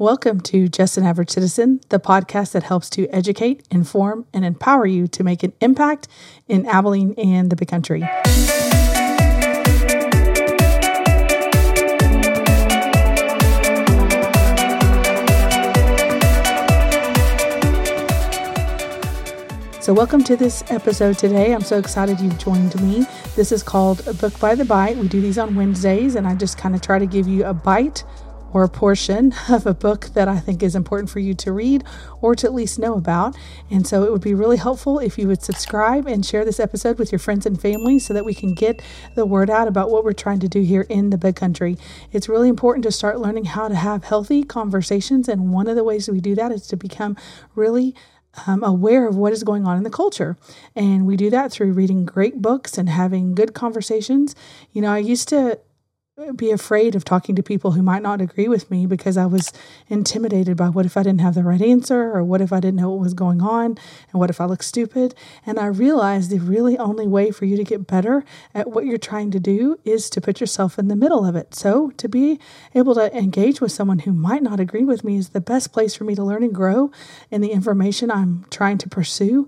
Welcome to Just an Average Citizen, the podcast that helps to educate, inform, and empower you to make an impact in Abilene and the big country. So, welcome to this episode today. I'm so excited you've joined me. This is called a Book by the Bite. We do these on Wednesdays, and I just kind of try to give you a bite or a portion of a book that I think is important for you to read or to at least know about. And so it would be really helpful if you would subscribe and share this episode with your friends and family so that we can get the word out about what we're trying to do here in the big country. It's really important to start learning how to have healthy conversations. And one of the ways we do that is to become really um, aware of what is going on in the culture. And we do that through reading great books and having good conversations. You know, I used to be afraid of talking to people who might not agree with me because I was intimidated by what if I didn't have the right answer or what if I didn't know what was going on and what if I look stupid. And I realized the really only way for you to get better at what you're trying to do is to put yourself in the middle of it. So to be able to engage with someone who might not agree with me is the best place for me to learn and grow in the information I'm trying to pursue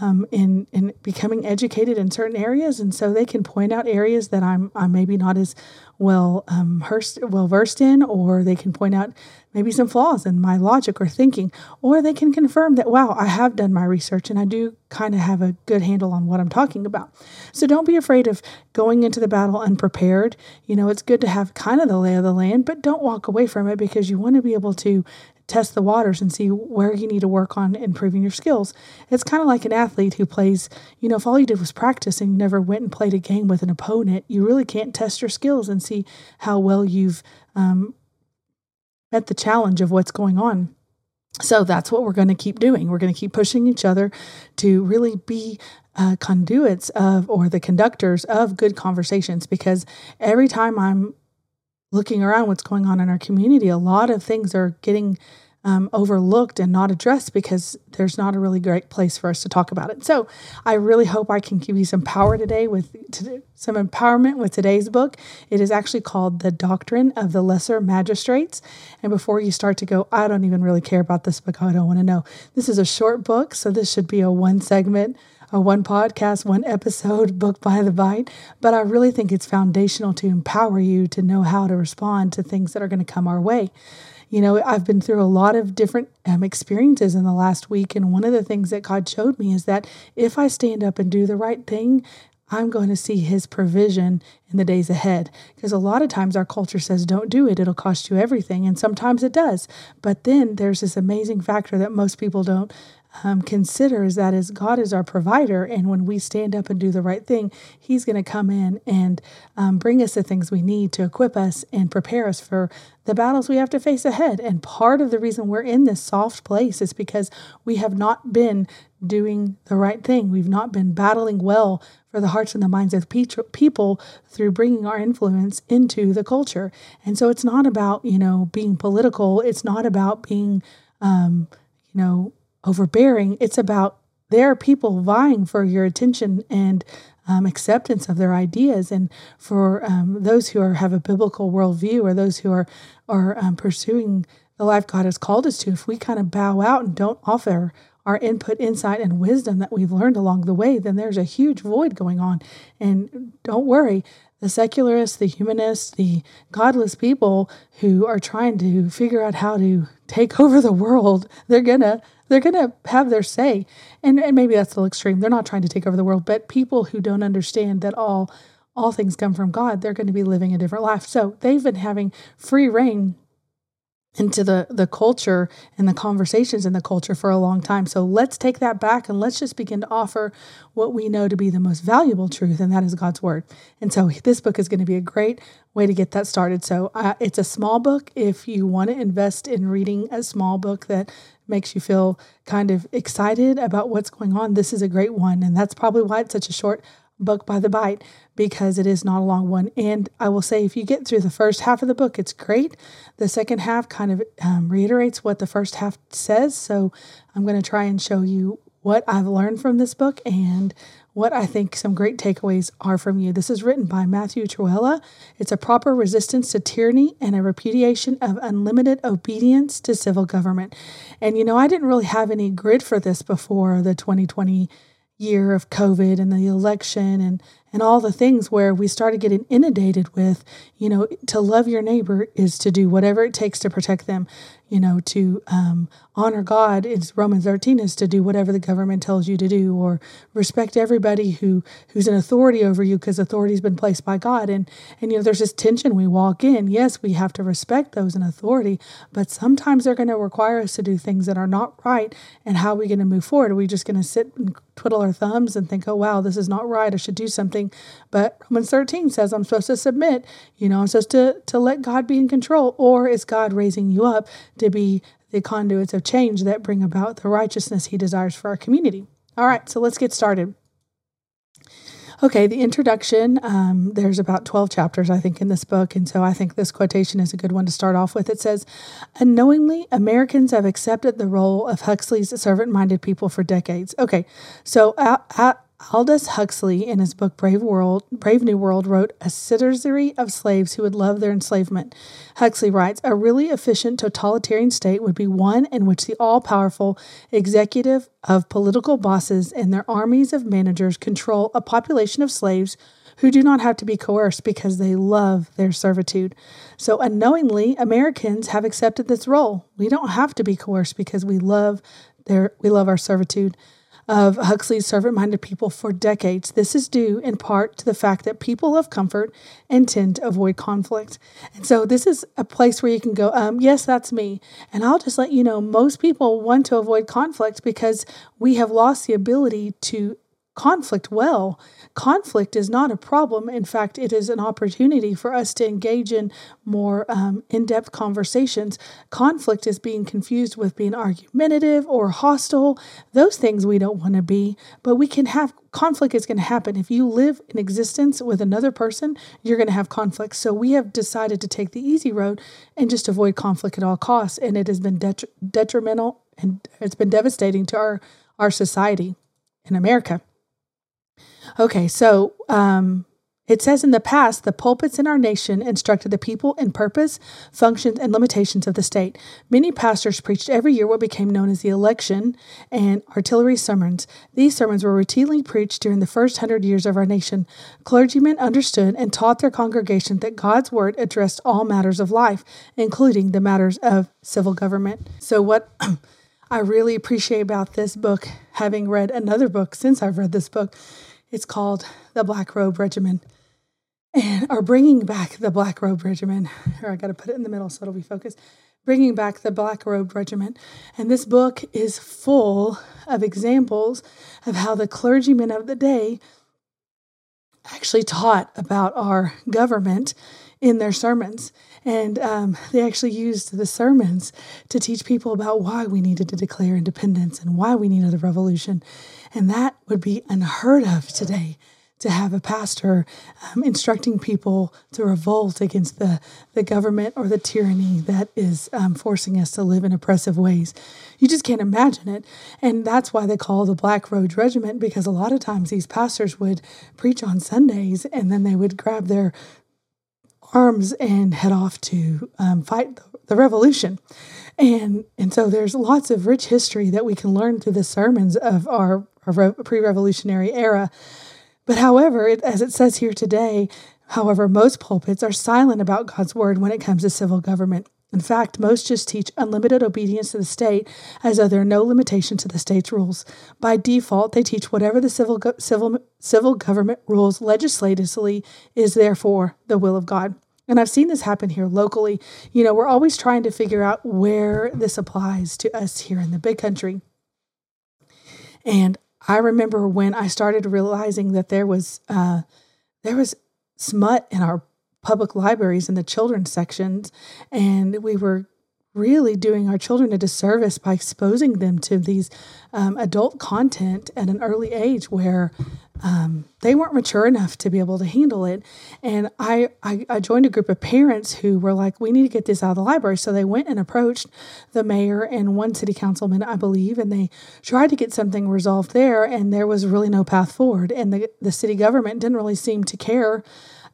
um, in in becoming educated in certain areas, and so they can point out areas that I'm I'm maybe not as well um, well versed in, or they can point out maybe some flaws in my logic or thinking, or they can confirm that wow I have done my research and I do kind of have a good handle on what I'm talking about. So don't be afraid of going into the battle unprepared. You know it's good to have kind of the lay of the land, but don't walk away from it because you want to be able to test the waters and see where you need to work on improving your skills. It's kind of like an athlete who plays, you know, if all you did was practice and you never went and played a game with an opponent, you really can't test your skills and see how well you've um, met the challenge of what's going on. So that's what we're going to keep doing. We're going to keep pushing each other to really be uh, conduits of or the conductors of good conversations because every time I'm looking around what's going on in our community, a lot of things are getting um, overlooked and not addressed because there's not a really great place for us to talk about it. So I really hope I can give you some power today with some empowerment with today's book. It is actually called The Doctrine of the Lesser Magistrates. And before you start to go, I don't even really care about this book, I don't want to know. This is a short book, so this should be a one segment a one podcast, one episode book by the bite, but I really think it's foundational to empower you to know how to respond to things that are going to come our way. You know, I've been through a lot of different um, experiences in the last week, and one of the things that God showed me is that if I stand up and do the right thing, I'm going to see his provision in the days ahead. Because a lot of times our culture says, don't do it, it'll cost you everything. And sometimes it does. But then there's this amazing factor that most people don't um, consider is that is God is our provider, and when we stand up and do the right thing, He's going to come in and um, bring us the things we need to equip us and prepare us for the battles we have to face ahead. And part of the reason we're in this soft place is because we have not been doing the right thing. We've not been battling well for the hearts and the minds of people through bringing our influence into the culture. And so it's not about you know being political. It's not about being um, you know overbearing. It's about there are people vying for your attention and um, acceptance of their ideas, and for um, those who are have a biblical worldview or those who are are um, pursuing the life God has called us to. If we kind of bow out and don't offer our input, insight, and wisdom that we've learned along the way, then there's a huge void going on. And don't worry, the secularists, the humanists, the godless people who are trying to figure out how to take over the world, they're gonna they're gonna have their say. And and maybe that's a little extreme. They're not trying to take over the world, but people who don't understand that all all things come from God, they're going to be living a different life. So they've been having free reign into the the culture and the conversations in the culture for a long time. So let's take that back and let's just begin to offer what we know to be the most valuable truth, and that is God's word. And so this book is going to be a great way to get that started. So uh, it's a small book. If you want to invest in reading a small book that makes you feel kind of excited about what's going on, this is a great one, and that's probably why it's such a short book by the bite because it is not a long one. And I will say, if you get through the first half of the book, it's great. The second half kind of um, reiterates what the first half says. So I'm going to try and show you what I've learned from this book and what I think some great takeaways are from you. This is written by Matthew Trewhella. It's a proper resistance to tyranny and a repudiation of unlimited obedience to civil government. And you know, I didn't really have any grid for this before the 2020 year of COVID and the election and and all the things where we started getting inundated with, you know, to love your neighbor is to do whatever it takes to protect them you know, to um, honor God, it's Romans 13 is to do whatever the government tells you to do, or respect everybody who who's an authority over you because authority's been placed by God. And and you know, there's this tension we walk in. Yes, we have to respect those in authority, but sometimes they're going to require us to do things that are not right. And how are we going to move forward? Are we just going to sit and twiddle our thumbs and think, oh wow, this is not right. I should do something. But Romans 13 says I'm supposed to submit. You know, I'm supposed to to let God be in control, or is God raising you up? to be the conduits of change that bring about the righteousness he desires for our community. All right, so let's get started. Okay, the introduction, um, there's about 12 chapters, I think, in this book. And so I think this quotation is a good one to start off with. It says, Unknowingly, Americans have accepted the role of Huxley's servant minded people for decades. Okay, so uh, uh, Aldous Huxley, in his book Brave World, Brave New World, wrote a citizenry of slaves who would love their enslavement. Huxley writes, "A really efficient totalitarian state would be one in which the all-powerful executive of political bosses and their armies of managers control a population of slaves." Who do not have to be coerced because they love their servitude. So, unknowingly, Americans have accepted this role. We don't have to be coerced because we love their we love our servitude of Huxley's servant minded people for decades. This is due in part to the fact that people love comfort and tend to avoid conflict. And so, this is a place where you can go, um, Yes, that's me. And I'll just let you know most people want to avoid conflict because we have lost the ability to conflict well. Conflict is not a problem. In fact, it is an opportunity for us to engage in more um, in depth conversations. Conflict is being confused with being argumentative or hostile. Those things we don't want to be, but we can have conflict is going to happen. If you live in existence with another person, you're going to have conflict. So we have decided to take the easy road and just avoid conflict at all costs. And it has been detri- detrimental and it's been devastating to our, our society in America. Okay, so um, it says in the past, the pulpits in our nation instructed the people in purpose, functions, and limitations of the state. Many pastors preached every year what became known as the election and artillery sermons. These sermons were routinely preached during the first hundred years of our nation. Clergymen understood and taught their congregation that God's word addressed all matters of life, including the matters of civil government. So, what I really appreciate about this book, having read another book since I've read this book, it's called The Black Robe Regiment. And are bringing back the Black Robe Regiment. Here, I got to put it in the middle so it'll be focused. Bringing back the Black Robe Regiment. And this book is full of examples of how the clergymen of the day actually taught about our government in their sermons. And um, they actually used the sermons to teach people about why we needed to declare independence and why we needed a revolution. And that would be unheard of today to have a pastor um, instructing people to revolt against the, the government or the tyranny that is um, forcing us to live in oppressive ways. You just can't imagine it. And that's why they call the Black Robe Regiment, because a lot of times these pastors would preach on Sundays and then they would grab their arms and head off to um, fight the revolution. And and so there's lots of rich history that we can learn through the sermons of our, our pre-revolutionary era. But however, it, as it says here today, however, most pulpits are silent about God's word when it comes to civil government. In fact, most just teach unlimited obedience to the state as though there are no limitations to the state's rules. By default, they teach whatever the civil, civil, civil government rules legislatively is therefore the will of God. And I've seen this happen here locally. You know, we're always trying to figure out where this applies to us here in the big country. And I remember when I started realizing that there was uh, there was smut in our public libraries in the children's sections, and we were really doing our children a disservice by exposing them to these um, adult content at an early age where um, they weren't mature enough to be able to handle it. And I, I, I, joined a group of parents who were like, we need to get this out of the library. So they went and approached the mayor and one city councilman, I believe, and they tried to get something resolved there. And there was really no path forward. And the, the city government didn't really seem to care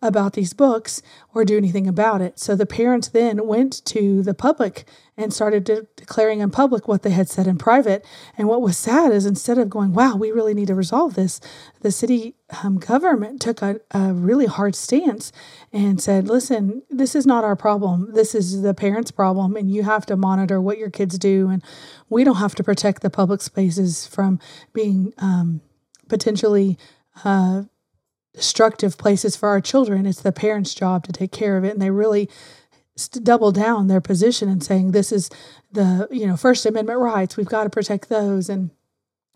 about these books or do anything about it. So the parents then went to the public and started de- declaring in public what they had said in private. And what was sad is instead of going, wow, we really need to resolve this, the city um, government took a, a really hard stance and said, listen, this is not our problem. This is the parents' problem, and you have to monitor what your kids do. And we don't have to protect the public spaces from being um, potentially. Uh, destructive places for our children. It's the parents' job to take care of it. And they really double down their position and saying this is the you know First Amendment rights. We've got to protect those and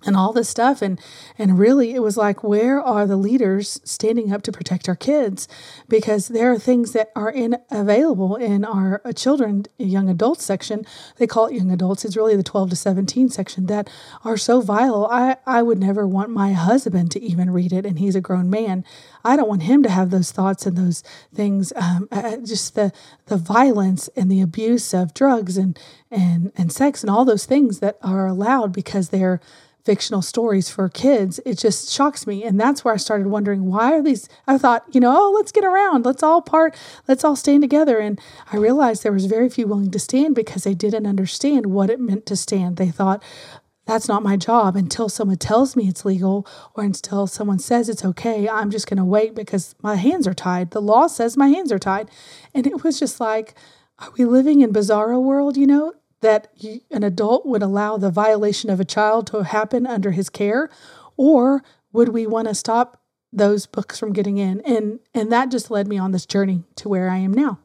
and all this stuff. And and really it was like where are the leaders standing up to protect our kids? Because there are things that are in available in our uh, children young adults section. They call it young adults. It's really the 12 to 17 section that are so vile. I i would never want my husband to even read it and he's a grown man. I don't want him to have those thoughts and those things um, just the the violence and the abuse of drugs and and and sex and all those things that are allowed because they're fictional stories for kids, it just shocks me. And that's where I started wondering why are these I thought, you know, oh, let's get around. Let's all part, let's all stand together. And I realized there was very few willing to stand because they didn't understand what it meant to stand. They thought, that's not my job until someone tells me it's legal or until someone says it's okay. I'm just going to wait because my hands are tied. The law says my hands are tied. And it was just like, are we living in bizarro world, you know? That an adult would allow the violation of a child to happen under his care or would we want to stop those books from getting in and and that just led me on this journey to where I am now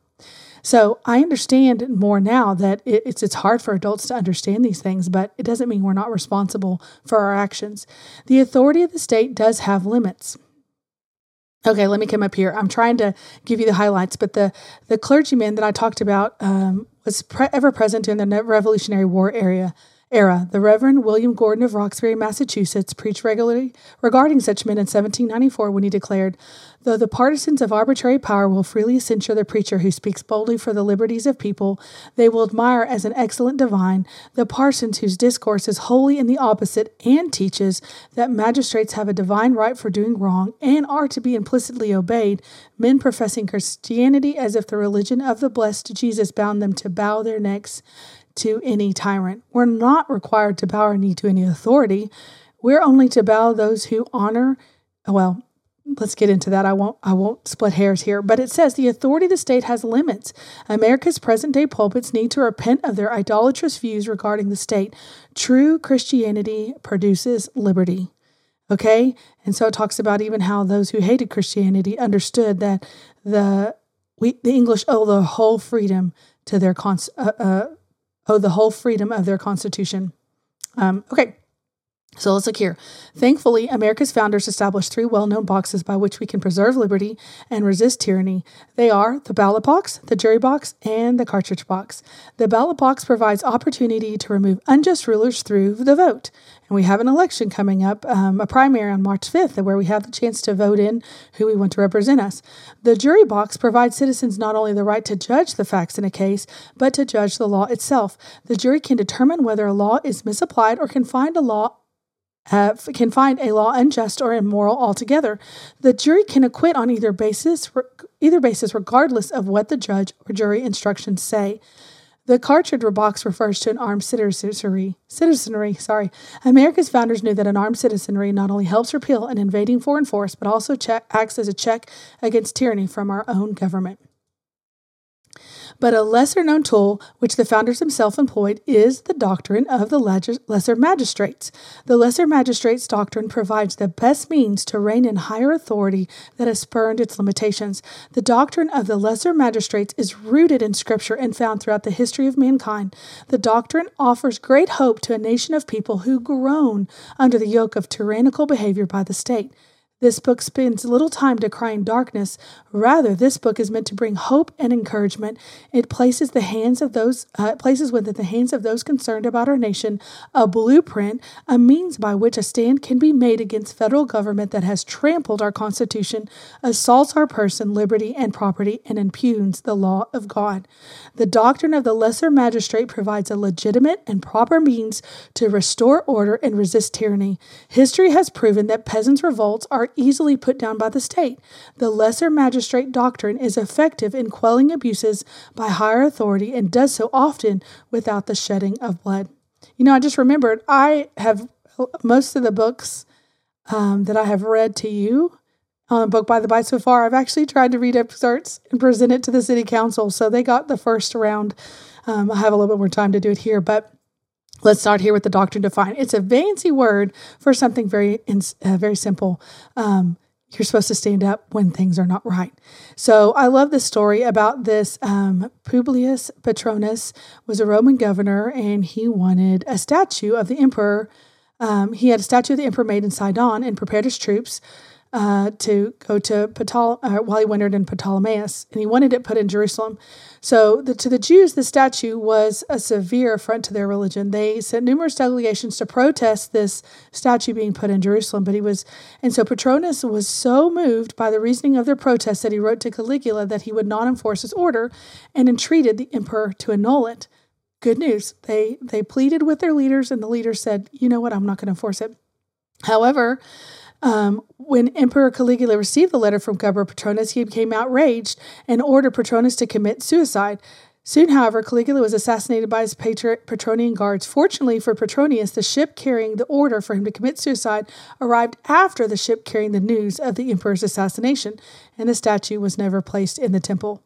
so I understand more now that it, it's it's hard for adults to understand these things, but it doesn't mean we're not responsible for our actions. The authority of the state does have limits. Okay, let me come up here. I'm trying to give you the highlights, but the the clergyman that I talked about um, was pre- ever present in the Revolutionary War area era. The Reverend William Gordon of Roxbury, Massachusetts, preached regularly regarding such men in 1794 when he declared, Though the partisans of arbitrary power will freely censure the preacher who speaks boldly for the liberties of people, they will admire as an excellent divine the parsons whose discourse is wholly in the opposite and teaches that magistrates have a divine right for doing wrong and are to be implicitly obeyed, men professing Christianity as if the religion of the blessed Jesus bound them to bow their necks to any tyrant. We're not required to bow our knee to any authority. We're only to bow those who honor, well, let's get into that. I won't I won't split hairs here, but it says the authority of the state has limits. America's present-day pulpits need to repent of their idolatrous views regarding the state. True Christianity produces liberty. Okay? And so it talks about even how those who hated Christianity understood that the we the English owe the whole freedom to their cons, uh, uh, owe the whole freedom of their constitution. Um, okay, so let's look here. Thankfully, America's founders established three well known boxes by which we can preserve liberty and resist tyranny. They are the ballot box, the jury box, and the cartridge box. The ballot box provides opportunity to remove unjust rulers through the vote. And we have an election coming up, um, a primary on March 5th, where we have the chance to vote in who we want to represent us. The jury box provides citizens not only the right to judge the facts in a case, but to judge the law itself. The jury can determine whether a law is misapplied or can find a law can find a law unjust or immoral altogether. The jury can acquit on either basis, either basis, regardless of what the judge or jury instructions say. The cartridge box refers to an armed citizenry. Citizenry, sorry. America's founders knew that an armed citizenry not only helps repeal an invading foreign force, but also check, acts as a check against tyranny from our own government. But a lesser known tool, which the founders themselves employed, is the doctrine of the lesser magistrates. The lesser magistrates doctrine provides the best means to rein in higher authority that has spurned its limitations. The doctrine of the lesser magistrates is rooted in Scripture and found throughout the history of mankind. The doctrine offers great hope to a nation of people who groan under the yoke of tyrannical behavior by the state. This book spends little time decrying darkness. Rather, this book is meant to bring hope and encouragement. It places the hands of those uh, places within the hands of those concerned about our nation a blueprint, a means by which a stand can be made against federal government that has trampled our Constitution, assaults our person, liberty, and property, and impugns the law of God. The doctrine of the lesser magistrate provides a legitimate and proper means to restore order and resist tyranny. History has proven that peasants' revolts are easily put down by the state. The lesser magistrate doctrine is effective in quelling abuses by higher authority and does so often without the shedding of blood. You know, I just remembered I have most of the books um, that I have read to you on a book by the bite so far. I've actually tried to read excerpts and present it to the city council, so they got the first round. Um, I have a little bit more time to do it here, but Let's start here with the doctrine defined. It's a fancy word for something very, uh, very simple. Um, you're supposed to stand up when things are not right. So I love this story about this. Um, Publius Petronius was a Roman governor, and he wanted a statue of the emperor. Um, he had a statue of the emperor made in Sidon and prepared his troops uh, to go to Ptolemy, uh, while he wintered in Ptolemais, and he wanted it put in Jerusalem. So the, to the Jews, the statue was a severe affront to their religion. They sent numerous delegations to protest this statue being put in Jerusalem, but he was, and so Petronius was so moved by the reasoning of their protest that he wrote to Caligula that he would not enforce his order, and entreated the emperor to annul it. Good news. They they pleaded with their leaders, and the leaders said, "You know what? I'm not going to enforce it." However, um, when Emperor Caligula received the letter from Governor Petronius, he became outraged and ordered Petronius to commit suicide. Soon, however, Caligula was assassinated by his Petronian guards. Fortunately for Petronius, the ship carrying the order for him to commit suicide arrived after the ship carrying the news of the emperor's assassination, and the statue was never placed in the temple.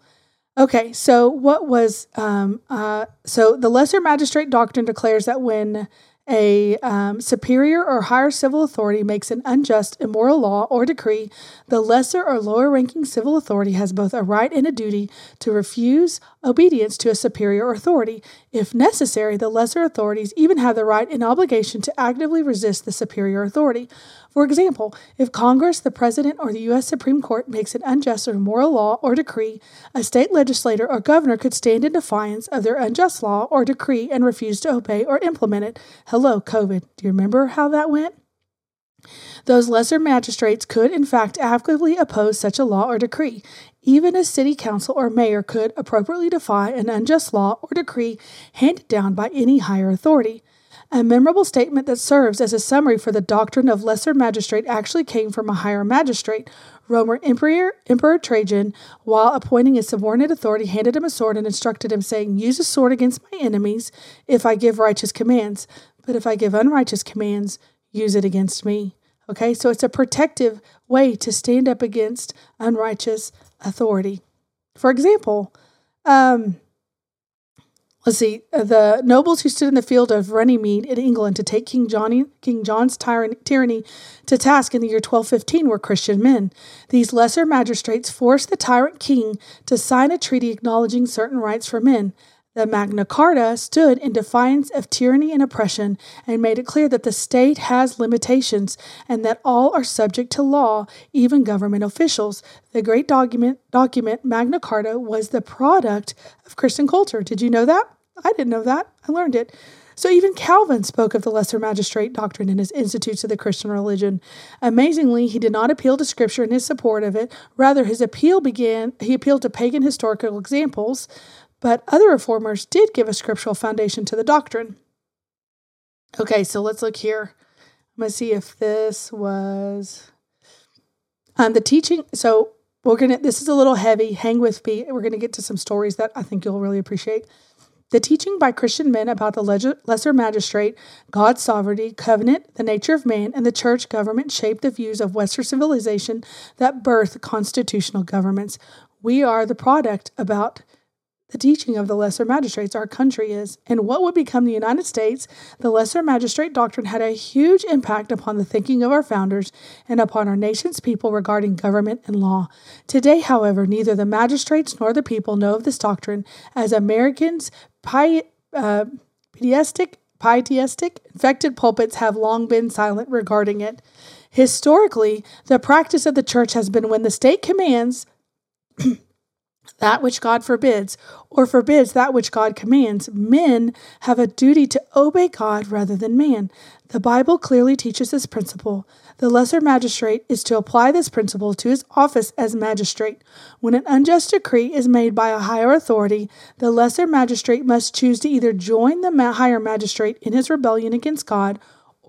Okay, so what was um, uh, so the lesser magistrate doctrine declares that when a um, superior or higher civil authority makes an unjust, immoral law or decree, the lesser or lower ranking civil authority has both a right and a duty to refuse obedience to a superior authority. If necessary, the lesser authorities even have the right and obligation to actively resist the superior authority. For example, if Congress, the President, or the U.S. Supreme Court makes an unjust or immoral law or decree, a state legislator or governor could stand in defiance of their unjust law or decree and refuse to obey or implement it. Hello, COVID. Do you remember how that went? Those lesser magistrates could, in fact, actively oppose such a law or decree. Even a city council or mayor could appropriately defy an unjust law or decree handed down by any higher authority. A memorable statement that serves as a summary for the doctrine of lesser magistrate actually came from a higher magistrate. Roman Emperor, Emperor Trajan, while appointing a subordinate authority, handed him a sword and instructed him, saying, Use a sword against my enemies if I give righteous commands, but if I give unrighteous commands, use it against me. Okay, so it's a protective way to stand up against unrighteous authority. For example, um, let's see, the nobles who stood in the field of Runnymede in England to take King, Johnny, King John's tyranny to task in the year 1215 were Christian men. These lesser magistrates forced the tyrant king to sign a treaty acknowledging certain rights for men. The Magna Carta stood in defiance of tyranny and oppression and made it clear that the state has limitations and that all are subject to law, even government officials. The great document, document Magna Carta was the product of Christian culture. Did you know that? I didn't know that. I learned it. So even Calvin spoke of the lesser magistrate doctrine in his Institutes of the Christian Religion. Amazingly, he did not appeal to scripture in his support of it. Rather, his appeal began he appealed to pagan historical examples but other reformers did give a scriptural foundation to the doctrine. Okay, so let's look here. I'm going to see if this was um, the teaching. So we're going to, this is a little heavy. Hang with me. We're going to get to some stories that I think you'll really appreciate. The teaching by Christian men about the lesser magistrate, God's sovereignty, covenant, the nature of man, and the church government shaped the views of Western civilization that birthed constitutional governments. We are the product about the teaching of the lesser magistrates our country is. And what would become the United States, the lesser magistrate doctrine had a huge impact upon the thinking of our founders and upon our nation's people regarding government and law. Today, however, neither the magistrates nor the people know of this doctrine, as Americans' pi- uh, pietistic, infected pulpits have long been silent regarding it. Historically, the practice of the church has been when the state commands that which God forbids, or forbids that which God commands, men have a duty to obey God rather than man. The Bible clearly teaches this principle. The lesser magistrate is to apply this principle to his office as magistrate. When an unjust decree is made by a higher authority, the lesser magistrate must choose to either join the higher magistrate in his rebellion against God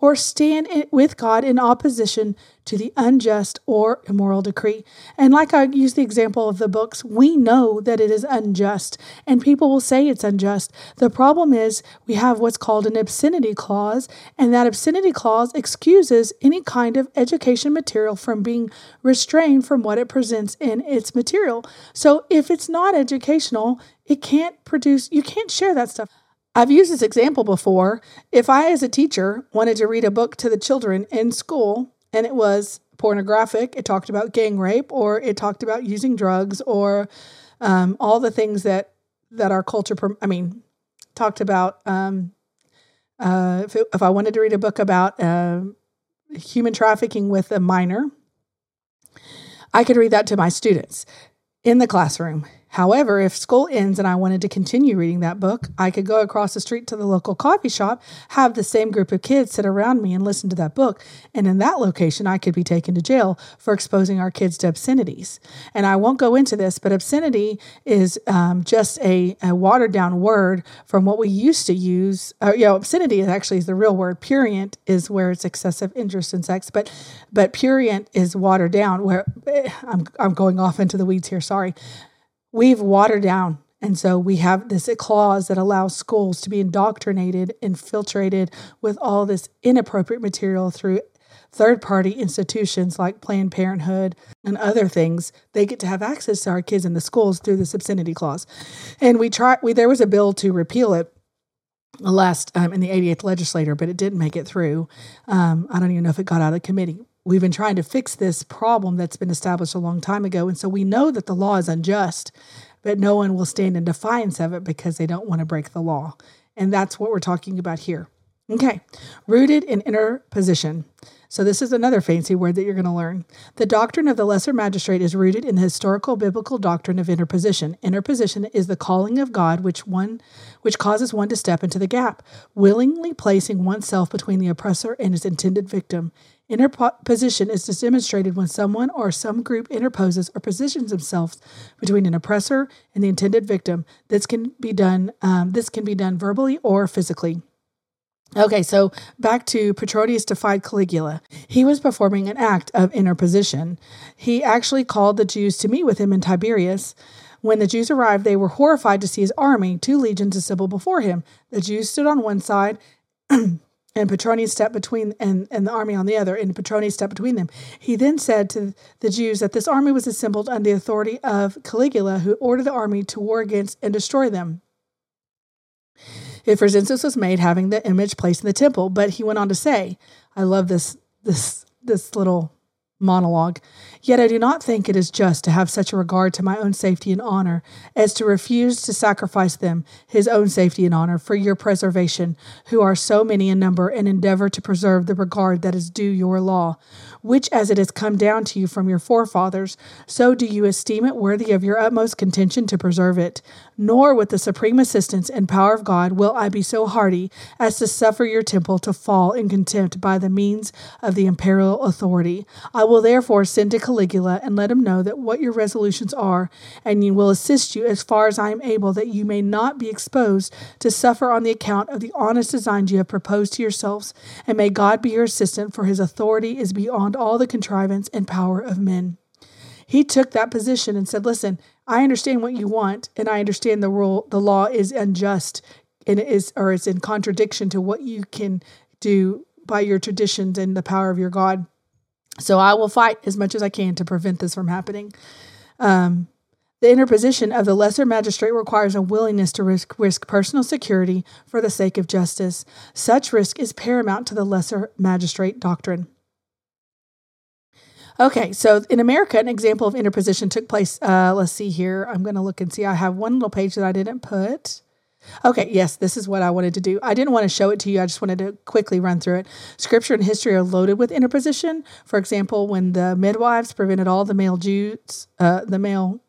or stand with God in opposition to the unjust or immoral decree. And like I use the example of the books, we know that it is unjust, and people will say it's unjust. The problem is we have what's called an obscenity clause, and that obscenity clause excuses any kind of education material from being restrained from what it presents in its material. So if it's not educational, it can't produce, you can't share that stuff. I've used this example before. If I, as a teacher, wanted to read a book to the children in school and it was pornographic, it talked about gang rape or it talked about using drugs or um, all the things that that our culture, I mean, talked about. Um, uh, if, it, if I wanted to read a book about uh, human trafficking with a minor, I could read that to my students in the classroom. However, if school ends and I wanted to continue reading that book, I could go across the street to the local coffee shop, have the same group of kids sit around me and listen to that book. And in that location, I could be taken to jail for exposing our kids to obscenities. And I won't go into this, but obscenity is um, just a, a, watered down word from what we used to use. Uh, you know, obscenity is actually is the real word. Purient is where it's excessive interest in sex, but but purient is watered down. Where eh, I'm I'm going off into the weeds here. Sorry we've watered down. And so we have this clause that allows schools to be indoctrinated, infiltrated with all this inappropriate material through third party institutions like Planned Parenthood and other things. They get to have access to our kids in the schools through this obscenity clause. And we try we there was a bill to repeal it last um, in the 88th legislature, but it didn't make it through. Um, I don't even know if it got out of committee we've been trying to fix this problem that's been established a long time ago. And so we know that the law is unjust, but no one will stand in defiance of it because they don't want to break the law. And that's what we're talking about here. Okay, rooted in interposition. So, this is another fancy word that you're going to learn. The doctrine of the lesser magistrate is rooted in the historical biblical doctrine of interposition. Interposition is the calling of God which one which causes one to step into the gap, willingly placing oneself between the oppressor and his intended victim. Interposition is demonstrated when someone or some group interposes or positions themselves between an oppressor and the intended victim. This can be done. Um, this can be done verbally or physically. Okay, so back to Petronius defied Caligula. He was performing an act of interposition. He actually called the Jews to meet with him in Tiberias. When the Jews arrived, they were horrified to see his army, two legions assembled before him. The Jews stood on one side and Petronius stepped between and, and the army on the other, and Petronius stepped between them. He then said to the Jews that this army was assembled under the authority of Caligula, who ordered the army to war against and destroy them. If resistance was made, having the image placed in the temple, but he went on to say, I love this this this little monologue. Yet I do not think it is just to have such a regard to my own safety and honor as to refuse to sacrifice them, his own safety and honor, for your preservation, who are so many in number, and endeavor to preserve the regard that is due your law, which as it has come down to you from your forefathers, so do you esteem it worthy of your utmost contention to preserve it. Nor with the supreme assistance and power of God will I be so hardy as to suffer your temple to fall in contempt by the means of the imperial authority. I will therefore send to Caligula and let him know that what your resolutions are, and he will assist you as far as I am able that you may not be exposed to suffer on the account of the honest designs you have proposed to yourselves, and may God be your assistant, for his authority is beyond all the contrivance and power of men. He took that position and said, Listen, I understand what you want, and I understand the rule the law is unjust and it is or it's in contradiction to what you can do by your traditions and the power of your God. So I will fight as much as I can to prevent this from happening. Um, the interposition of the lesser magistrate requires a willingness to risk, risk personal security for the sake of justice. Such risk is paramount to the lesser magistrate doctrine. Okay, so in America, an example of interposition took place. Uh, let's see here. I'm going to look and see. I have one little page that I didn't put. Okay, yes, this is what I wanted to do. I didn't want to show it to you. I just wanted to quickly run through it. Scripture and history are loaded with interposition. For example, when the midwives prevented all the male Jews, uh, the male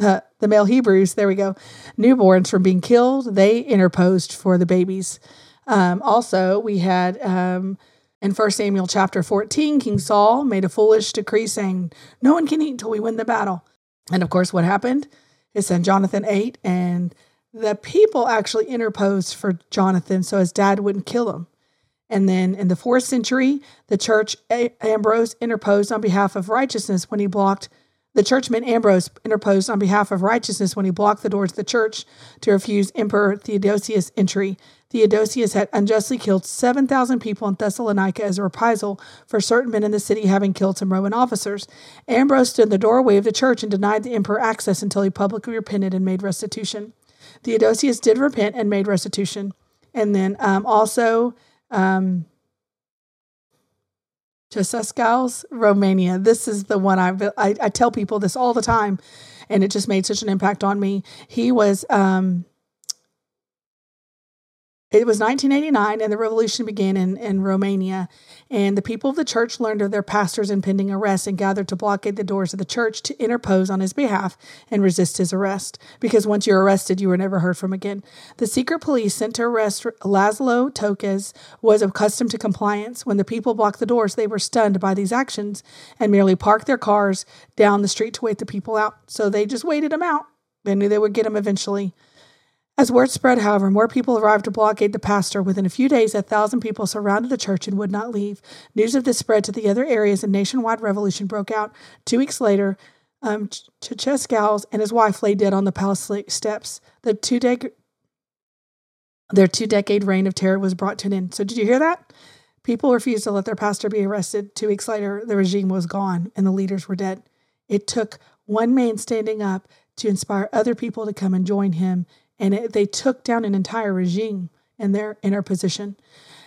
uh, the male Hebrews, there we go, newborns from being killed, they interposed for the babies. Um, also, we had um, in 1 Samuel chapter 14, King Saul made a foolish decree saying, No one can eat until we win the battle. And of course, what happened? It said Jonathan ate, and the people actually interposed for Jonathan so his dad wouldn't kill him. And then in the fourth century, the church Ambrose interposed on behalf of righteousness when he blocked the churchman Ambrose interposed on behalf of righteousness when he blocked the doors of the church to refuse Emperor Theodosius entry. Theodosius had unjustly killed 7,000 people in Thessalonica as a reprisal for certain men in the city having killed some Roman officers. Ambrose stood in the doorway of the church and denied the emperor access until he publicly repented and made restitution. Theodosius did repent and made restitution. And then um, also, um, Ceausescu's Romania. This is the one I, I, I tell people this all the time, and it just made such an impact on me. He was um, it was 1989, and the revolution began in, in Romania. And the people of the church learned of their pastor's impending arrest and gathered to blockade the doors of the church to interpose on his behalf and resist his arrest. Because once you're arrested, you were never heard from again. The secret police sent to arrest Laszlo Tokes was accustomed to compliance. When the people blocked the doors, they were stunned by these actions and merely parked their cars down the street to wait the people out. So they just waited them out. They knew they would get them eventually. As word spread, however, more people arrived to blockade the pastor. Within a few days, a thousand people surrounded the church and would not leave. News of this spread to the other areas, and nationwide revolution broke out. Two weeks later, um, Ceausescu and his wife lay dead on the palace steps. The two de- their two decade reign of terror was brought to an end. So, did you hear that? People refused to let their pastor be arrested. Two weeks later, the regime was gone and the leaders were dead. It took one man standing up to inspire other people to come and join him and it, they took down an entire regime in their interposition.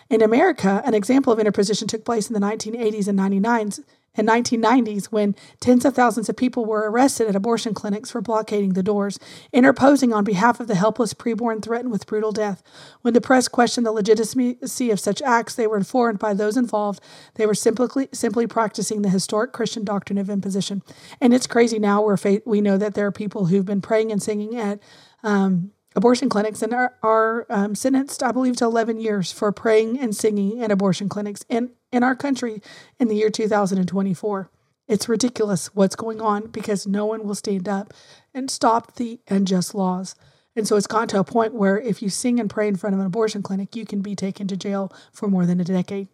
In America, an example of interposition took place in the 1980s and 99s and 1990s when tens of thousands of people were arrested at abortion clinics for blockading the doors, interposing on behalf of the helpless preborn threatened with brutal death. When the press questioned the legitimacy of such acts, they were informed by those involved they were simply simply practicing the historic Christian doctrine of imposition. And it's crazy now where we know that there are people who've been praying and singing at um, abortion clinics and are, are um, sentenced, I believe, to 11 years for praying and singing in abortion clinics in, in our country in the year 2024. It's ridiculous what's going on because no one will stand up and stop the unjust laws. And so it's gone to a point where if you sing and pray in front of an abortion clinic, you can be taken to jail for more than a decade.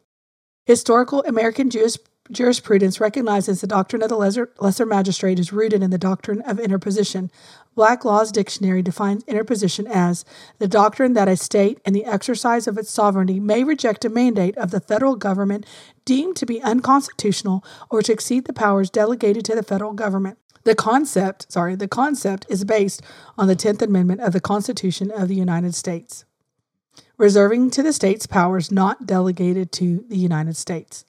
Historical American Jewish jurisprudence recognizes the doctrine of the lesser, lesser magistrate is rooted in the doctrine of interposition. Black Law's Dictionary defines interposition as the doctrine that a state, in the exercise of its sovereignty, may reject a mandate of the federal government deemed to be unconstitutional or to exceed the powers delegated to the federal government. The concept, sorry, the concept is based on the 10th Amendment of the Constitution of the United States, reserving to the states powers not delegated to the United States.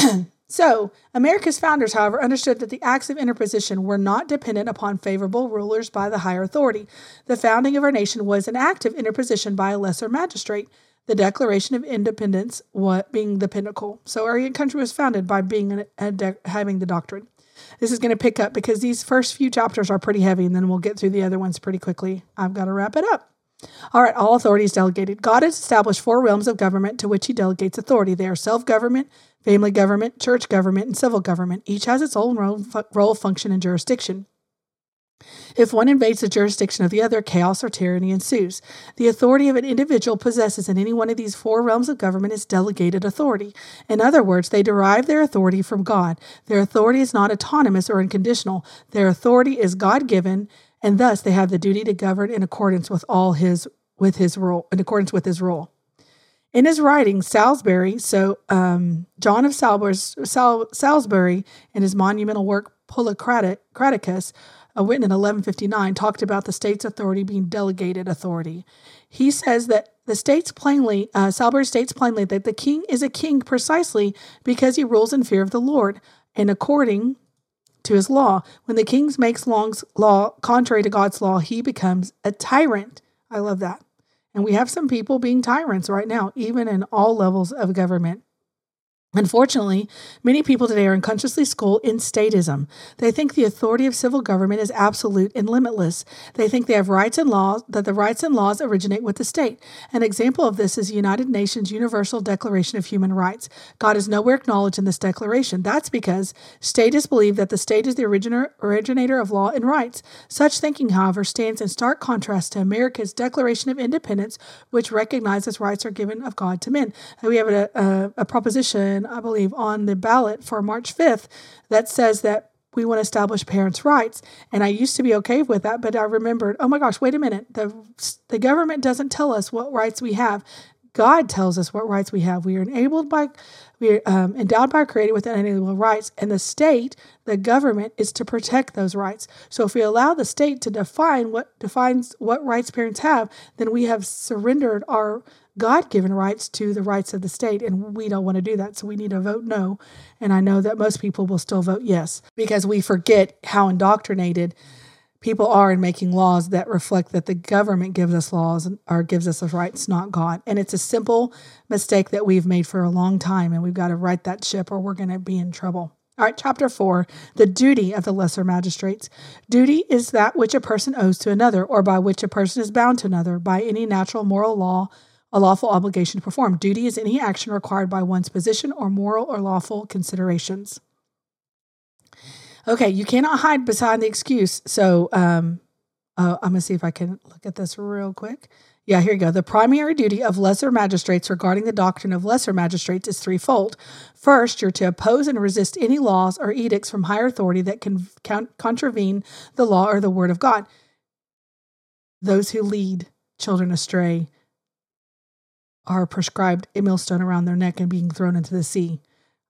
so, America's founders, however, understood that the acts of interposition were not dependent upon favorable rulers by the higher authority. The founding of our nation was an act of interposition by a lesser magistrate, the Declaration of Independence what, being the pinnacle. So, our country was founded by being de- having the doctrine. This is going to pick up because these first few chapters are pretty heavy, and then we'll get through the other ones pretty quickly. I've got to wrap it up. All right, all authority is delegated. God has established four realms of government to which he delegates authority. They are self government, family government, church government, and civil government. Each has its own role, role, function, and jurisdiction. If one invades the jurisdiction of the other, chaos or tyranny ensues. The authority of an individual possesses in any one of these four realms of government is delegated authority. In other words, they derive their authority from God. Their authority is not autonomous or unconditional. Their authority is God given, and thus they have the duty to govern in accordance with all his with his rule in accordance with his rule. In his writing, Salisbury, so um, John of Sal, Salisbury, in his monumental work Policraticus, uh, written in 1159, talked about the state's authority being delegated authority. He says that the states plainly, uh, Salisbury states plainly that the king is a king precisely because he rules in fear of the Lord and according to his law. When the king makes long's law contrary to God's law, he becomes a tyrant. I love that. And we have some people being tyrants right now, even in all levels of government. Unfortunately, many people today are unconsciously schooled in statism. They think the authority of civil government is absolute and limitless. They think they have rights and laws, that the rights and laws originate with the state. An example of this is the United Nations Universal Declaration of Human Rights. God is nowhere acknowledged in this declaration. That's because statists believe that the state is the originator of law and rights. Such thinking, however, stands in stark contrast to America's Declaration of Independence, which recognizes rights are given of God to men. We have a, a, a proposition I believe, on the ballot for March 5th that says that we want to establish parents' rights. And I used to be okay with that, but I remembered, oh my gosh, wait a minute. The, the government doesn't tell us what rights we have. God tells us what rights we have. We are enabled by, we are um, endowed by our Creator with unalienable rights, and the state, the government, is to protect those rights. So if we allow the state to define what defines what rights parents have, then we have surrendered our God given rights to the rights of the state. And we don't want to do that. So we need to vote no. And I know that most people will still vote yes because we forget how indoctrinated people are in making laws that reflect that the government gives us laws or gives us rights, not God. And it's a simple mistake that we've made for a long time. And we've got to right that ship or we're going to be in trouble. All right, chapter four, the duty of the lesser magistrates. Duty is that which a person owes to another, or by which a person is bound to another by any natural moral law a lawful obligation to perform. Duty is any action required by one's position or moral or lawful considerations. Okay, you cannot hide behind the excuse. So um, uh, I'm going to see if I can look at this real quick. Yeah, here you go. The primary duty of lesser magistrates regarding the doctrine of lesser magistrates is threefold. First, you're to oppose and resist any laws or edicts from higher authority that can contravene the law or the word of God. Those who lead children astray, are prescribed a millstone around their neck and being thrown into the sea.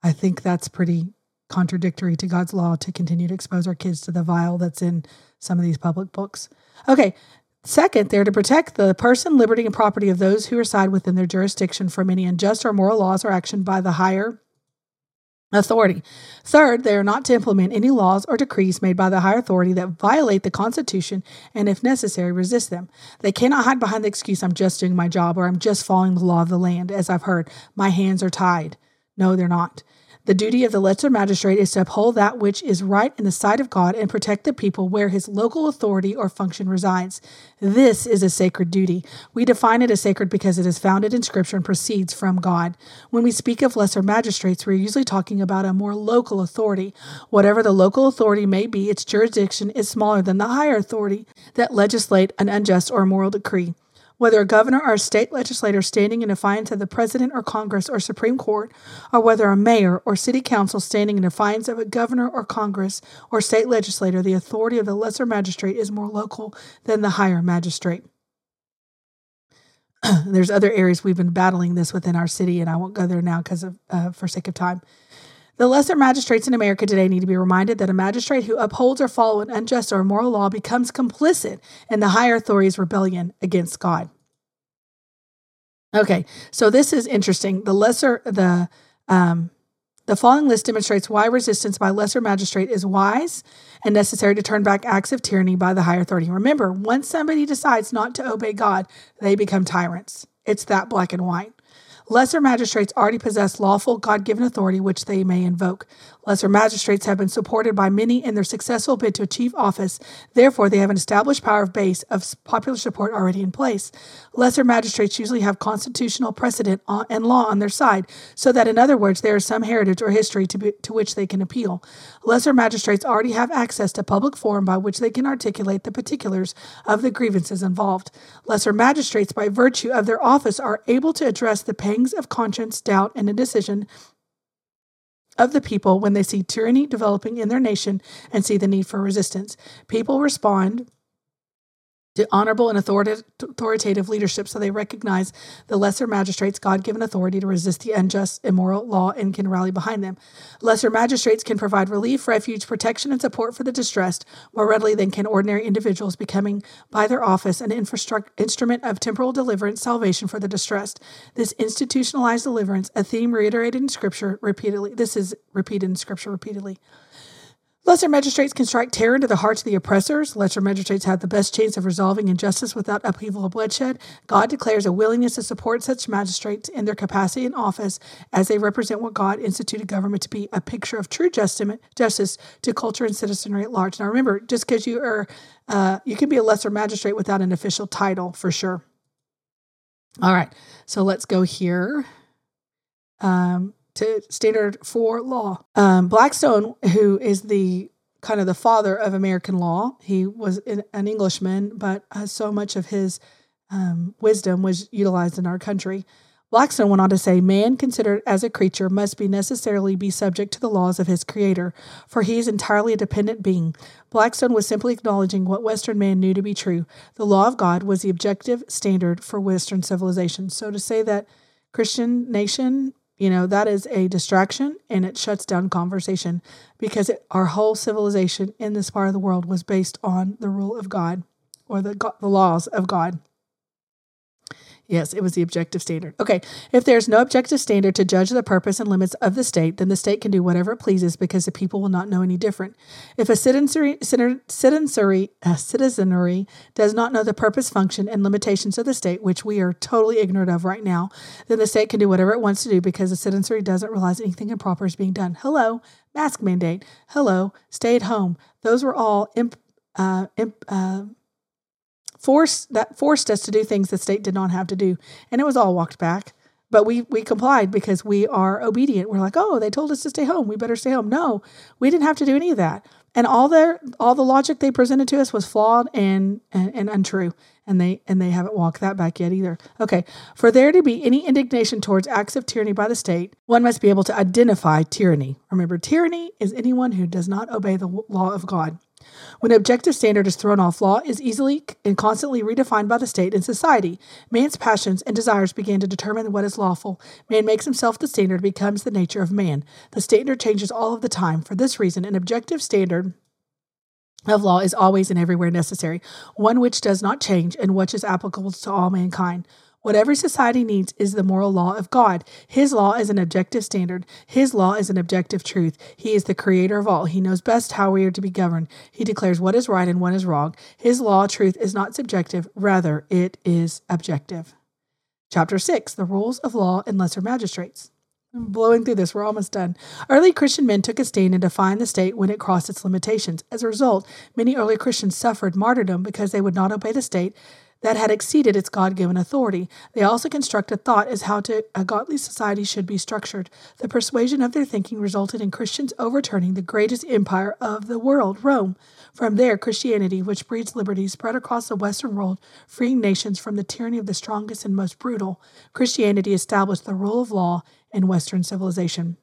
I think that's pretty contradictory to God's law to continue to expose our kids to the vile that's in some of these public books. Okay, Second, they're to protect the person, liberty, and property of those who reside within their jurisdiction from any unjust or moral laws or action by the higher authority. Third, they are not to implement any laws or decrees made by the higher authority that violate the Constitution and, if necessary, resist them. They cannot hide behind the excuse, I'm just doing my job or I'm just following the law of the land, as I've heard. My hands are tied. No, they're not. The duty of the lesser magistrate is to uphold that which is right in the sight of God and protect the people where his local authority or function resides. This is a sacred duty. We define it as sacred because it is founded in Scripture and proceeds from God. When we speak of lesser magistrates, we're usually talking about a more local authority. Whatever the local authority may be, its jurisdiction is smaller than the higher authority that legislate an unjust or immoral decree. Whether a governor or a state legislator standing in defiance of the president or Congress or Supreme Court, or whether a mayor or city council standing in defiance of a governor or Congress or state legislator, the authority of the lesser magistrate is more local than the higher magistrate. There's other areas we've been battling this within our city, and I won't go there now because of uh, for sake of time. The lesser magistrates in America today need to be reminded that a magistrate who upholds or follows an unjust or immoral law becomes complicit in the higher authority's rebellion against God. Okay, so this is interesting. The lesser the um, the following list demonstrates why resistance by lesser magistrate is wise and necessary to turn back acts of tyranny by the higher authority. Remember, once somebody decides not to obey God, they become tyrants. It's that black and white. Lesser magistrates already possess lawful God given authority which they may invoke. Lesser magistrates have been supported by many in their successful bid to achieve office. Therefore, they have an established power of base of popular support already in place. Lesser magistrates usually have constitutional precedent and law on their side, so that, in other words, there is some heritage or history to, be, to which they can appeal. Lesser magistrates already have access to public forum by which they can articulate the particulars of the grievances involved. Lesser magistrates, by virtue of their office, are able to address the paying pangs of conscience, doubt, and indecision of the people when they see tyranny developing in their nation and see the need for resistance. People respond to honorable and authoritative leadership so they recognize the lesser magistrates God given authority to resist the unjust, immoral law and can rally behind them. Lesser magistrates can provide relief, refuge, protection, and support for the distressed more readily than can ordinary individuals, becoming by their office an instrument of temporal deliverance, salvation for the distressed. This institutionalized deliverance, a theme reiterated in Scripture repeatedly, this is repeated in Scripture repeatedly Lesser magistrates can strike terror into the hearts of the oppressors. Lesser magistrates have the best chance of resolving injustice without upheaval or bloodshed. God declares a willingness to support such magistrates in their capacity and office as they represent what God instituted government to be a picture of true justice to culture and citizenry at large. Now, remember, just because you are, uh, you can be a lesser magistrate without an official title for sure. All right, so let's go here. Um, to standard for law. Um, Blackstone, who is the kind of the father of American law, he was an Englishman, but uh, so much of his um, wisdom was utilized in our country. Blackstone went on to say, Man considered as a creature must be necessarily be subject to the laws of his creator, for he is entirely a dependent being. Blackstone was simply acknowledging what Western man knew to be true. The law of God was the objective standard for Western civilization. So to say that Christian nation you know, that is a distraction and it shuts down conversation because it, our whole civilization in this part of the world was based on the rule of God or the, the laws of God. Yes, it was the objective standard. Okay, if there's no objective standard to judge the purpose and limits of the state, then the state can do whatever it pleases because the people will not know any different. If a citizenry, citizenry, does not know the purpose, function, and limitations of the state, which we are totally ignorant of right now, then the state can do whatever it wants to do because the citizenry doesn't realize anything improper is being done. Hello, mask mandate. Hello, stay at home. Those were all imp, uh, imp, uh, forced that forced us to do things the state did not have to do, and it was all walked back. But we we complied because we are obedient. We're like, oh, they told us to stay home. We better stay home. No, we didn't have to do any of that. And all their all the logic they presented to us was flawed and, and, and untrue. And they and they haven't walked that back yet either. Okay. For there to be any indignation towards acts of tyranny by the state, one must be able to identify tyranny. Remember, tyranny is anyone who does not obey the law of God. When objective standard is thrown off, law is easily and constantly redefined by the state and society. Man's passions and desires begin to determine what is lawful. Man makes himself the standard, becomes the nature of man. The standard changes all of the time. For this reason, an objective standard of law is always and everywhere necessary, one which does not change and which is applicable to all mankind. What every society needs is the moral law of God. His law is an objective standard. His law is an objective truth. He is the creator of all. He knows best how we are to be governed. He declares what is right and what is wrong. His law, truth, is not subjective, rather, it is objective. Chapter 6 The Rules of Law and Lesser Magistrates. I'm blowing through this, we're almost done. Early Christian men took a stand and defined the state when it crossed its limitations. As a result, many early Christians suffered martyrdom because they would not obey the state that had exceeded its God given authority. They also constructed thought as how to, a godly society should be structured. The persuasion of their thinking resulted in Christians overturning the greatest empire of the world, Rome. From there, Christianity, which breeds liberty, spread across the Western world, freeing nations from the tyranny of the strongest and most brutal. Christianity established the rule of law in Western civilization.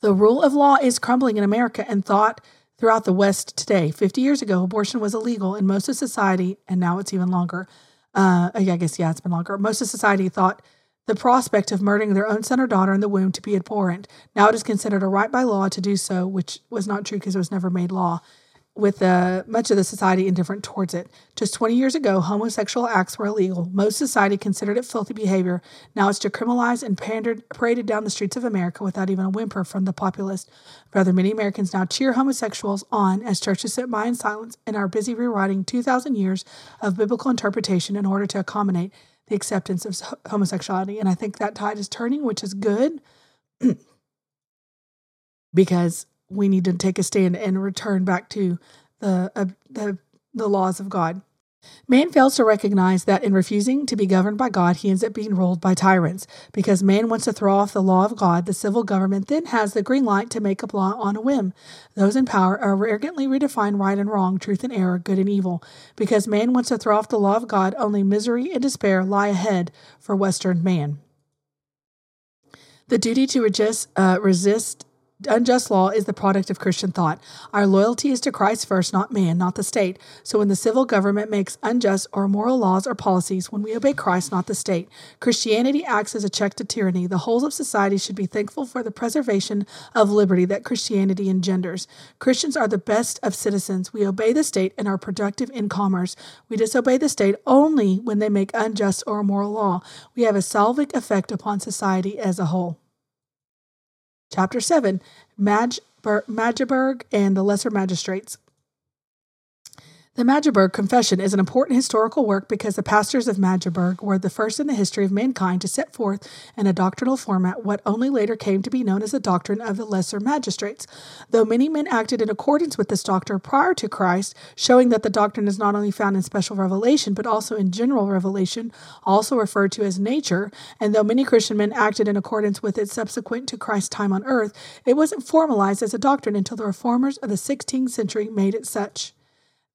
The rule of law is crumbling in America, and thought throughout the West today. 50 years ago, abortion was illegal in most of society, and now it's even longer. Uh, I guess, yeah, it's been longer. Most of society thought the prospect of murdering their own son or daughter in the womb to be abhorrent. Now it is considered a right by law to do so, which was not true because it was never made law with uh, much of the society indifferent towards it. Just 20 years ago, homosexual acts were illegal. Most society considered it filthy behavior. Now it's decriminalized and pandered, paraded down the streets of America without even a whimper from the populace. Rather, many Americans now cheer homosexuals on as churches sit by in silence and are busy rewriting 2,000 years of biblical interpretation in order to accommodate the acceptance of homosexuality. And I think that tide is turning, which is good because we need to take a stand and return back to the uh, the the laws of God. Man fails to recognize that in refusing to be governed by God, he ends up being ruled by tyrants. Because man wants to throw off the law of God, the civil government then has the green light to make up law on a whim. Those in power arrogantly redefine right and wrong, truth and error, good and evil. Because man wants to throw off the law of God, only misery and despair lie ahead for Western man. The duty to resist, uh, resist unjust law is the product of Christian thought. Our loyalty is to Christ first, not man, not the state. So when the civil government makes unjust or immoral laws or policies, when we obey Christ, not the state, Christianity acts as a check to tyranny. The whole of society should be thankful for the preservation of liberty that Christianity engenders. Christians are the best of citizens. We obey the state and are productive in commerce. We disobey the state only when they make unjust or immoral law. We have a salvic effect upon society as a whole. Chapter 7 Magdeburg and the Lesser Magistrates. The Magdeburg Confession is an important historical work because the pastors of Magdeburg were the first in the history of mankind to set forth in a doctrinal format what only later came to be known as the doctrine of the lesser magistrates. Though many men acted in accordance with this doctrine prior to Christ, showing that the doctrine is not only found in special revelation but also in general revelation, also referred to as nature, and though many Christian men acted in accordance with it subsequent to Christ's time on earth, it wasn't formalized as a doctrine until the reformers of the 16th century made it such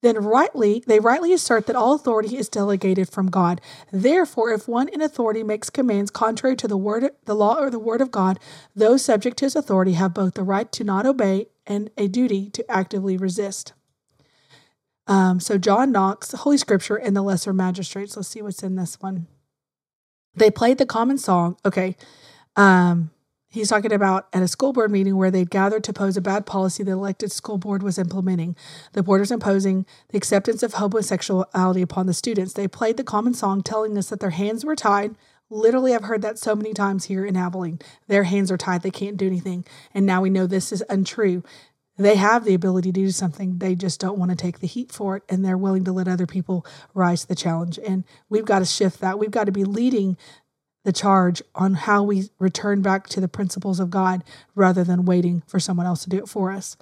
then rightly they rightly assert that all authority is delegated from God. Therefore, if one in authority makes commands contrary to the word the law or the word of God, those subject to his authority have both the right to not obey and a duty to actively resist. Um, so John Knox, Holy Scripture, and the Lesser Magistrates. Let's see what's in this one. They played the common song. Okay. Um, He's talking about at a school board meeting where they'd gathered to oppose a bad policy the elected school board was implementing. The board was imposing the acceptance of homosexuality upon the students. They played the common song telling us that their hands were tied. Literally, I've heard that so many times here in Abilene. Their hands are tied, they can't do anything. And now we know this is untrue. They have the ability to do something, they just don't want to take the heat for it, and they're willing to let other people rise to the challenge. And we've got to shift that. We've got to be leading the charge on how we return back to the principles of God rather than waiting for someone else to do it for us,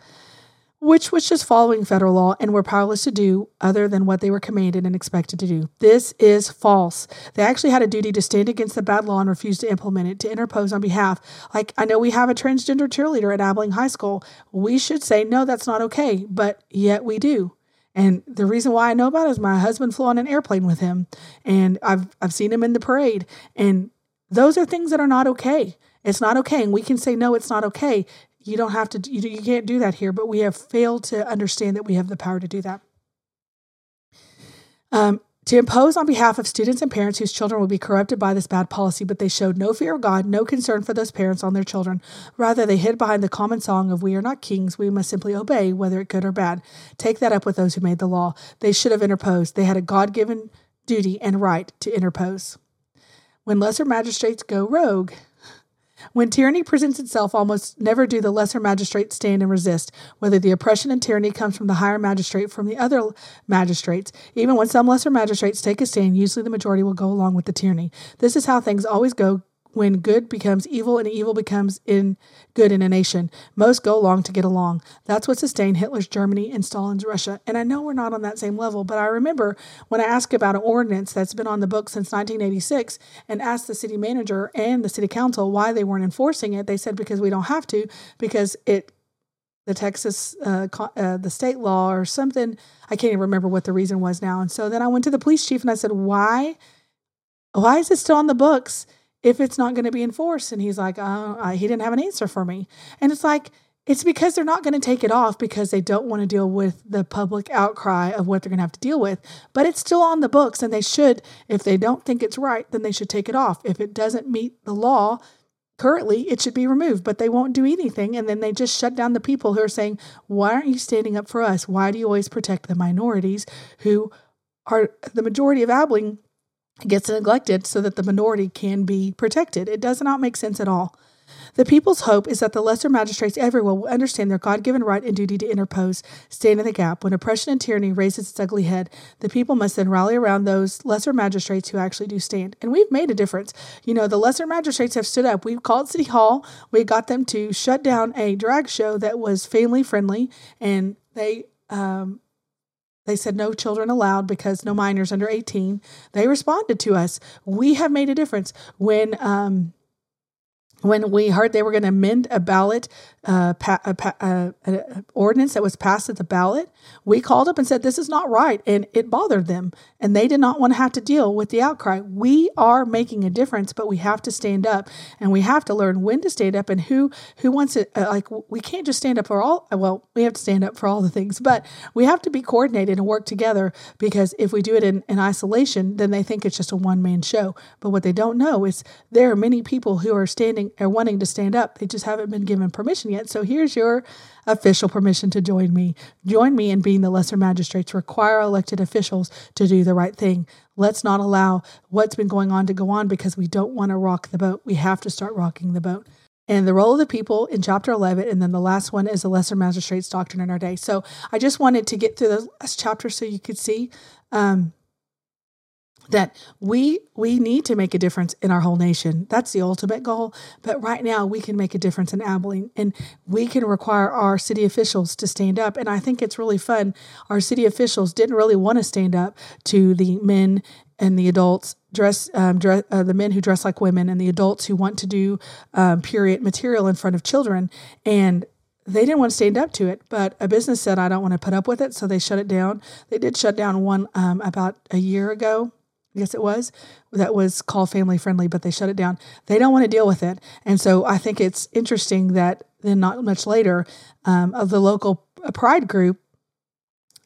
which was just following federal law and were powerless to do other than what they were commanded and expected to do. This is false. They actually had a duty to stand against the bad law and refuse to implement it, to interpose on behalf. Like, I know we have a transgender cheerleader at Abilene High School. We should say, no, that's not okay, but yet we do. And the reason why I know about it is my husband flew on an airplane with him and I've I've seen him in the parade. And those are things that are not okay. It's not okay. And we can say, no, it's not okay. You don't have to, you, you can't do that here, but we have failed to understand that we have the power to do that. Um, to impose on behalf of students and parents whose children will be corrupted by this bad policy, but they showed no fear of God, no concern for those parents on their children. Rather, they hid behind the common song of, We are not kings, we must simply obey, whether it good or bad. Take that up with those who made the law. They should have interposed. They had a God given duty and right to interpose. When lesser magistrates go rogue, when tyranny presents itself, almost never do the lesser magistrates stand and resist, whether the oppression and tyranny comes from the higher magistrate from the other magistrates. Even when some lesser magistrates take a stand, usually the majority will go along with the tyranny. This is how things always go when good becomes evil and evil becomes in good in a nation. Most go along to get along. That's what sustained Hitler's Germany and Stalin's Russia. And I know we're not on that same level, but I remember when I asked about an ordinance that's been on the books since 1986 and asked the city manager and the city council why they weren't enforcing it, they said because we don't have to, because it the Texas, uh, uh, the state law or something. I can't even remember what the reason was now. And so then I went to the police chief and I said, why, why is it still on the books? If it's not going to be enforced. And he's like, oh, I, he didn't have an answer for me. And it's like, it's because they're not going to take it off because they don't want to deal with the public outcry of what they're going to have to deal with. But it's still on the books, and they should, if they don't think it's right, then they should take it off. If it doesn't meet the law currently, it should be removed. But they won't do anything, and then they just shut down the people who are saying, Why aren't you standing up for us? Why do you always protect the minorities who are the majority of Abilene gets neglected so that the minority can be protected. It does not make sense at all. The people's hope is that the lesser magistrates everywhere will understand their God given right and duty to interpose, stand in the gap. When oppression and tyranny raises its ugly head, the people must then rally around those lesser magistrates who actually do stand. And we've made a difference. You know, the lesser magistrates have stood up. We've called City Hall, we got them to shut down a drag show that was family friendly, and they um, they said no children allowed because no minors under 18. They responded to us. We have made a difference. When um, when we heard they were going to amend a ballot pa- a, pa- ordinance that was passed at the ballot, we called up and said this is not right, and it bothered them, and they did not want to have to deal with the outcry. We are making a difference, but we have to stand up, and we have to learn when to stand up and who who wants it. Uh, like we can't just stand up for all. Well, we have to stand up for all the things, but we have to be coordinated and work together because if we do it in, in isolation, then they think it's just a one man show. But what they don't know is there are many people who are standing or wanting to stand up. They just haven't been given permission yet. So here's your official permission to join me. Join me in being the lesser magistrates. Require elected officials to do the right thing. Let's not allow what's been going on to go on because we don't want to rock the boat. We have to start rocking the boat. and the role of the people in chapter 11. And then the last one is the lesser magistrate's doctrine in our day. So I just wanted to get through the last chapter so you could see. Um, that we we need to make a difference in our whole nation. That's the ultimate goal. But right now we can make a difference in Abilene and we can require our city officials to stand up. And I think it's really fun. Our city officials didn't really want to stand up to the men and the adults dress, um, dress uh, the men who dress like women and the adults who want to do um, period material in front of children. And they didn't want to stand up to it, but a business said, I don't want to put up with it. So they shut it down. They did shut down one um, about a year ago Guess it was, that was called family friendly, but they shut it down. They don't want to deal with it. And so I think it's interesting that then not much later, um, of the local pride group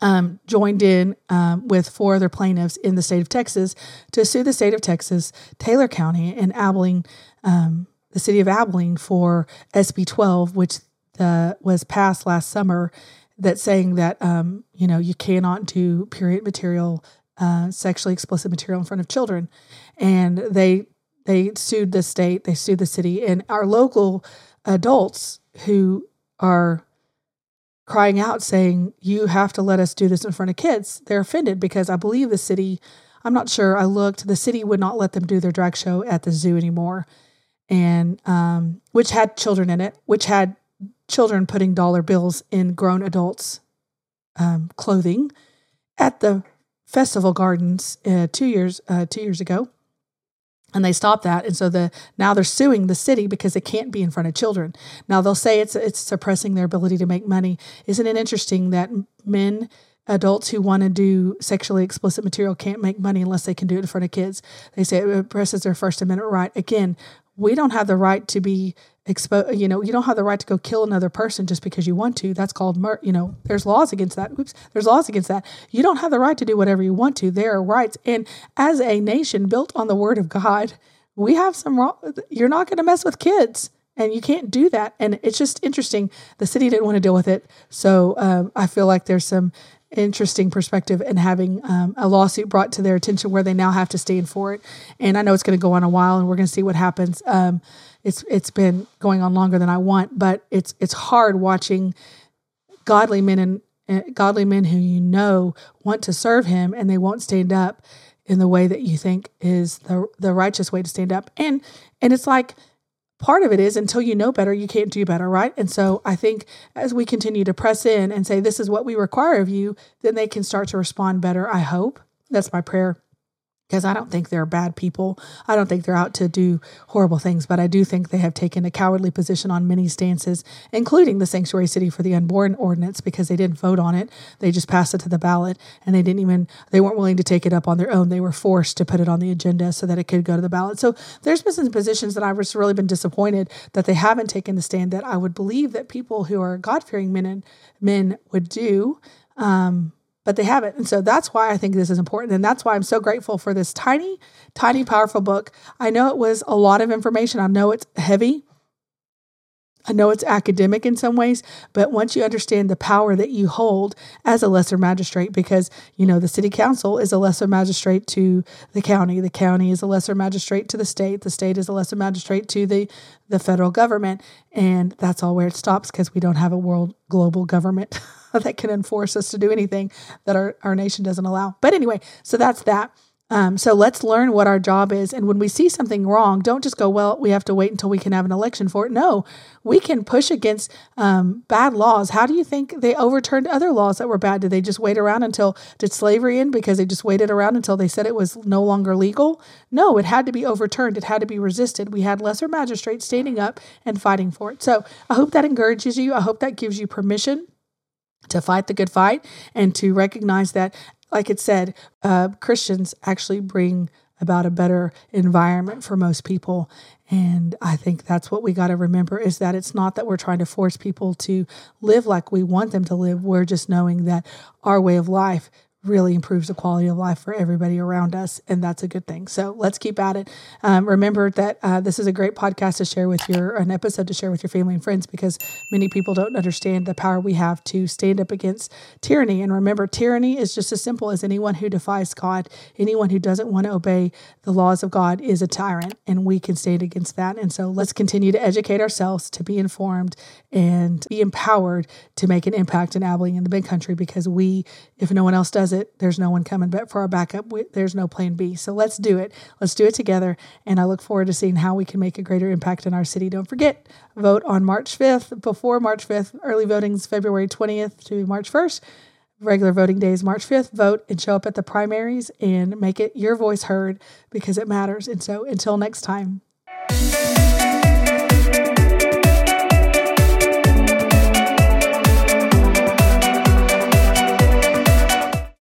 um, joined in um, with four other plaintiffs in the state of Texas to sue the state of Texas, Taylor County, and Abilene, um, the city of Abilene, for SB 12, which the, was passed last summer, that saying that um, you know you cannot do period material uh, sexually explicit material in front of children, and they they sued the state, they sued the city, and our local adults who are crying out saying you have to let us do this in front of kids they're offended because i believe the city i'm not sure i looked the city would not let them do their drag show at the zoo anymore. And um, which had children in it which had children putting dollar bills in grown adults um, clothing at the festival gardens uh, two years uh, two years ago, and they stopped that. And so the now they're suing the city because it can't be in front of children. Now they'll say it's it's suppressing their ability to make money. Isn't it interesting that men adults who want to do sexually explicit material can't make money unless they can do it in front of kids. They say it oppresses their First Amendment right. Again, we don't have the right to be You know, you don't have the right to go kill another person just because you want to. That's called murder. You know, there's laws against that. Oops, there's laws against that. You don't have the right to do whatever you want to. There are rights, and as a nation built on the Word of God, we have some. wrong You're not going to mess with kids. And you can't do that. And it's just interesting. The city didn't want to deal with it. So um, I feel like there's some interesting perspective and having um, a lawsuit brought to their attention where they now have to stand for it. And I know it's going to go on a while, and we're going to see what happens. Um, it's it's been going on longer than I want, but it's it's hard watching godly men and uh, godly men who you know want to serve Him, and they won't stand up in the way that you think is the the righteous way to stand up. And and it's like part of it is until you know better, you can't do better, right? And so I think as we continue to press in and say, this is what we require of you, then they can start to respond better. I hope. That's my prayer because I don't think they're bad people. I don't think they're out to do horrible things, but I do think they have taken a cowardly position on many stances, including the Sanctuary City for the Unborn ordinance, because they didn't vote on it. They just passed it to the ballot and they didn't even, they weren't willing to take it up on their own. They were forced to put it on the agenda so that it could go to the ballot. So there's been some positions that I've just really been disappointed that they haven't taken the stand that I would believe that people who are God fearing men and men would do. Um, but they haven't. And so that's why I think this is important. And that's why I'm so grateful for this tiny, tiny, powerful book. I know it was a lot of information. I know it's heavy. I know it's academic in some ways, but once you understand the power that you hold as a lesser magistrate, because, you know, the city council is a lesser magistrate to the county, the county is a lesser magistrate to the state, the state is a lesser magistrate to the, the federal government. And that's all where it stops because we don't have a world global government. that can enforce us to do anything that our, our nation doesn't allow. But anyway, so that's that. Um, so let's learn what our job is. And when we see something wrong, don't just go, well, we have to wait until we can have an election for it. No, we can push against um, bad laws. How do you think they overturned other laws that were bad? Did they just wait around until, did slavery end because they just waited around until they said it was no longer legal? No, it had to be overturned. It had to be resisted. We had lesser magistrates standing up and fighting for it. So I hope that encourages you. I hope that gives you permission to fight the good fight and to recognize that, like it said, uh, Christians actually bring about a better environment for most people. And I think that's what we got to remember is that it's not that we're trying to force people to live like we want them to live. We're just knowing that our way of life really improves the quality of life for everybody around us. And that's a good thing. So let's keep at it. Um, remember that uh, this is a great podcast to share with your, an episode to share with your family and friends because many people don't understand the power we have to stand up against tyranny. And remember, tyranny is just as simple as anyone who defies God, anyone who doesn't want to obey the laws of God is a tyrant. And we can stand against that. And so let's continue to educate ourselves, to be informed, and be empowered to make an impact in Abilene and the big country because we, if no one else does it, there's no one coming but for our backup. There's no plan B. So let's do it. Let's do it together. And I look forward to seeing how we can make a greater impact in our city. Don't forget, vote on March 5th, before March 5th. Early voting is February 20th to March 1st. Regular voting day is March 5th. Vote and show up at the primaries and make it your voice heard because it matters. And so until next time.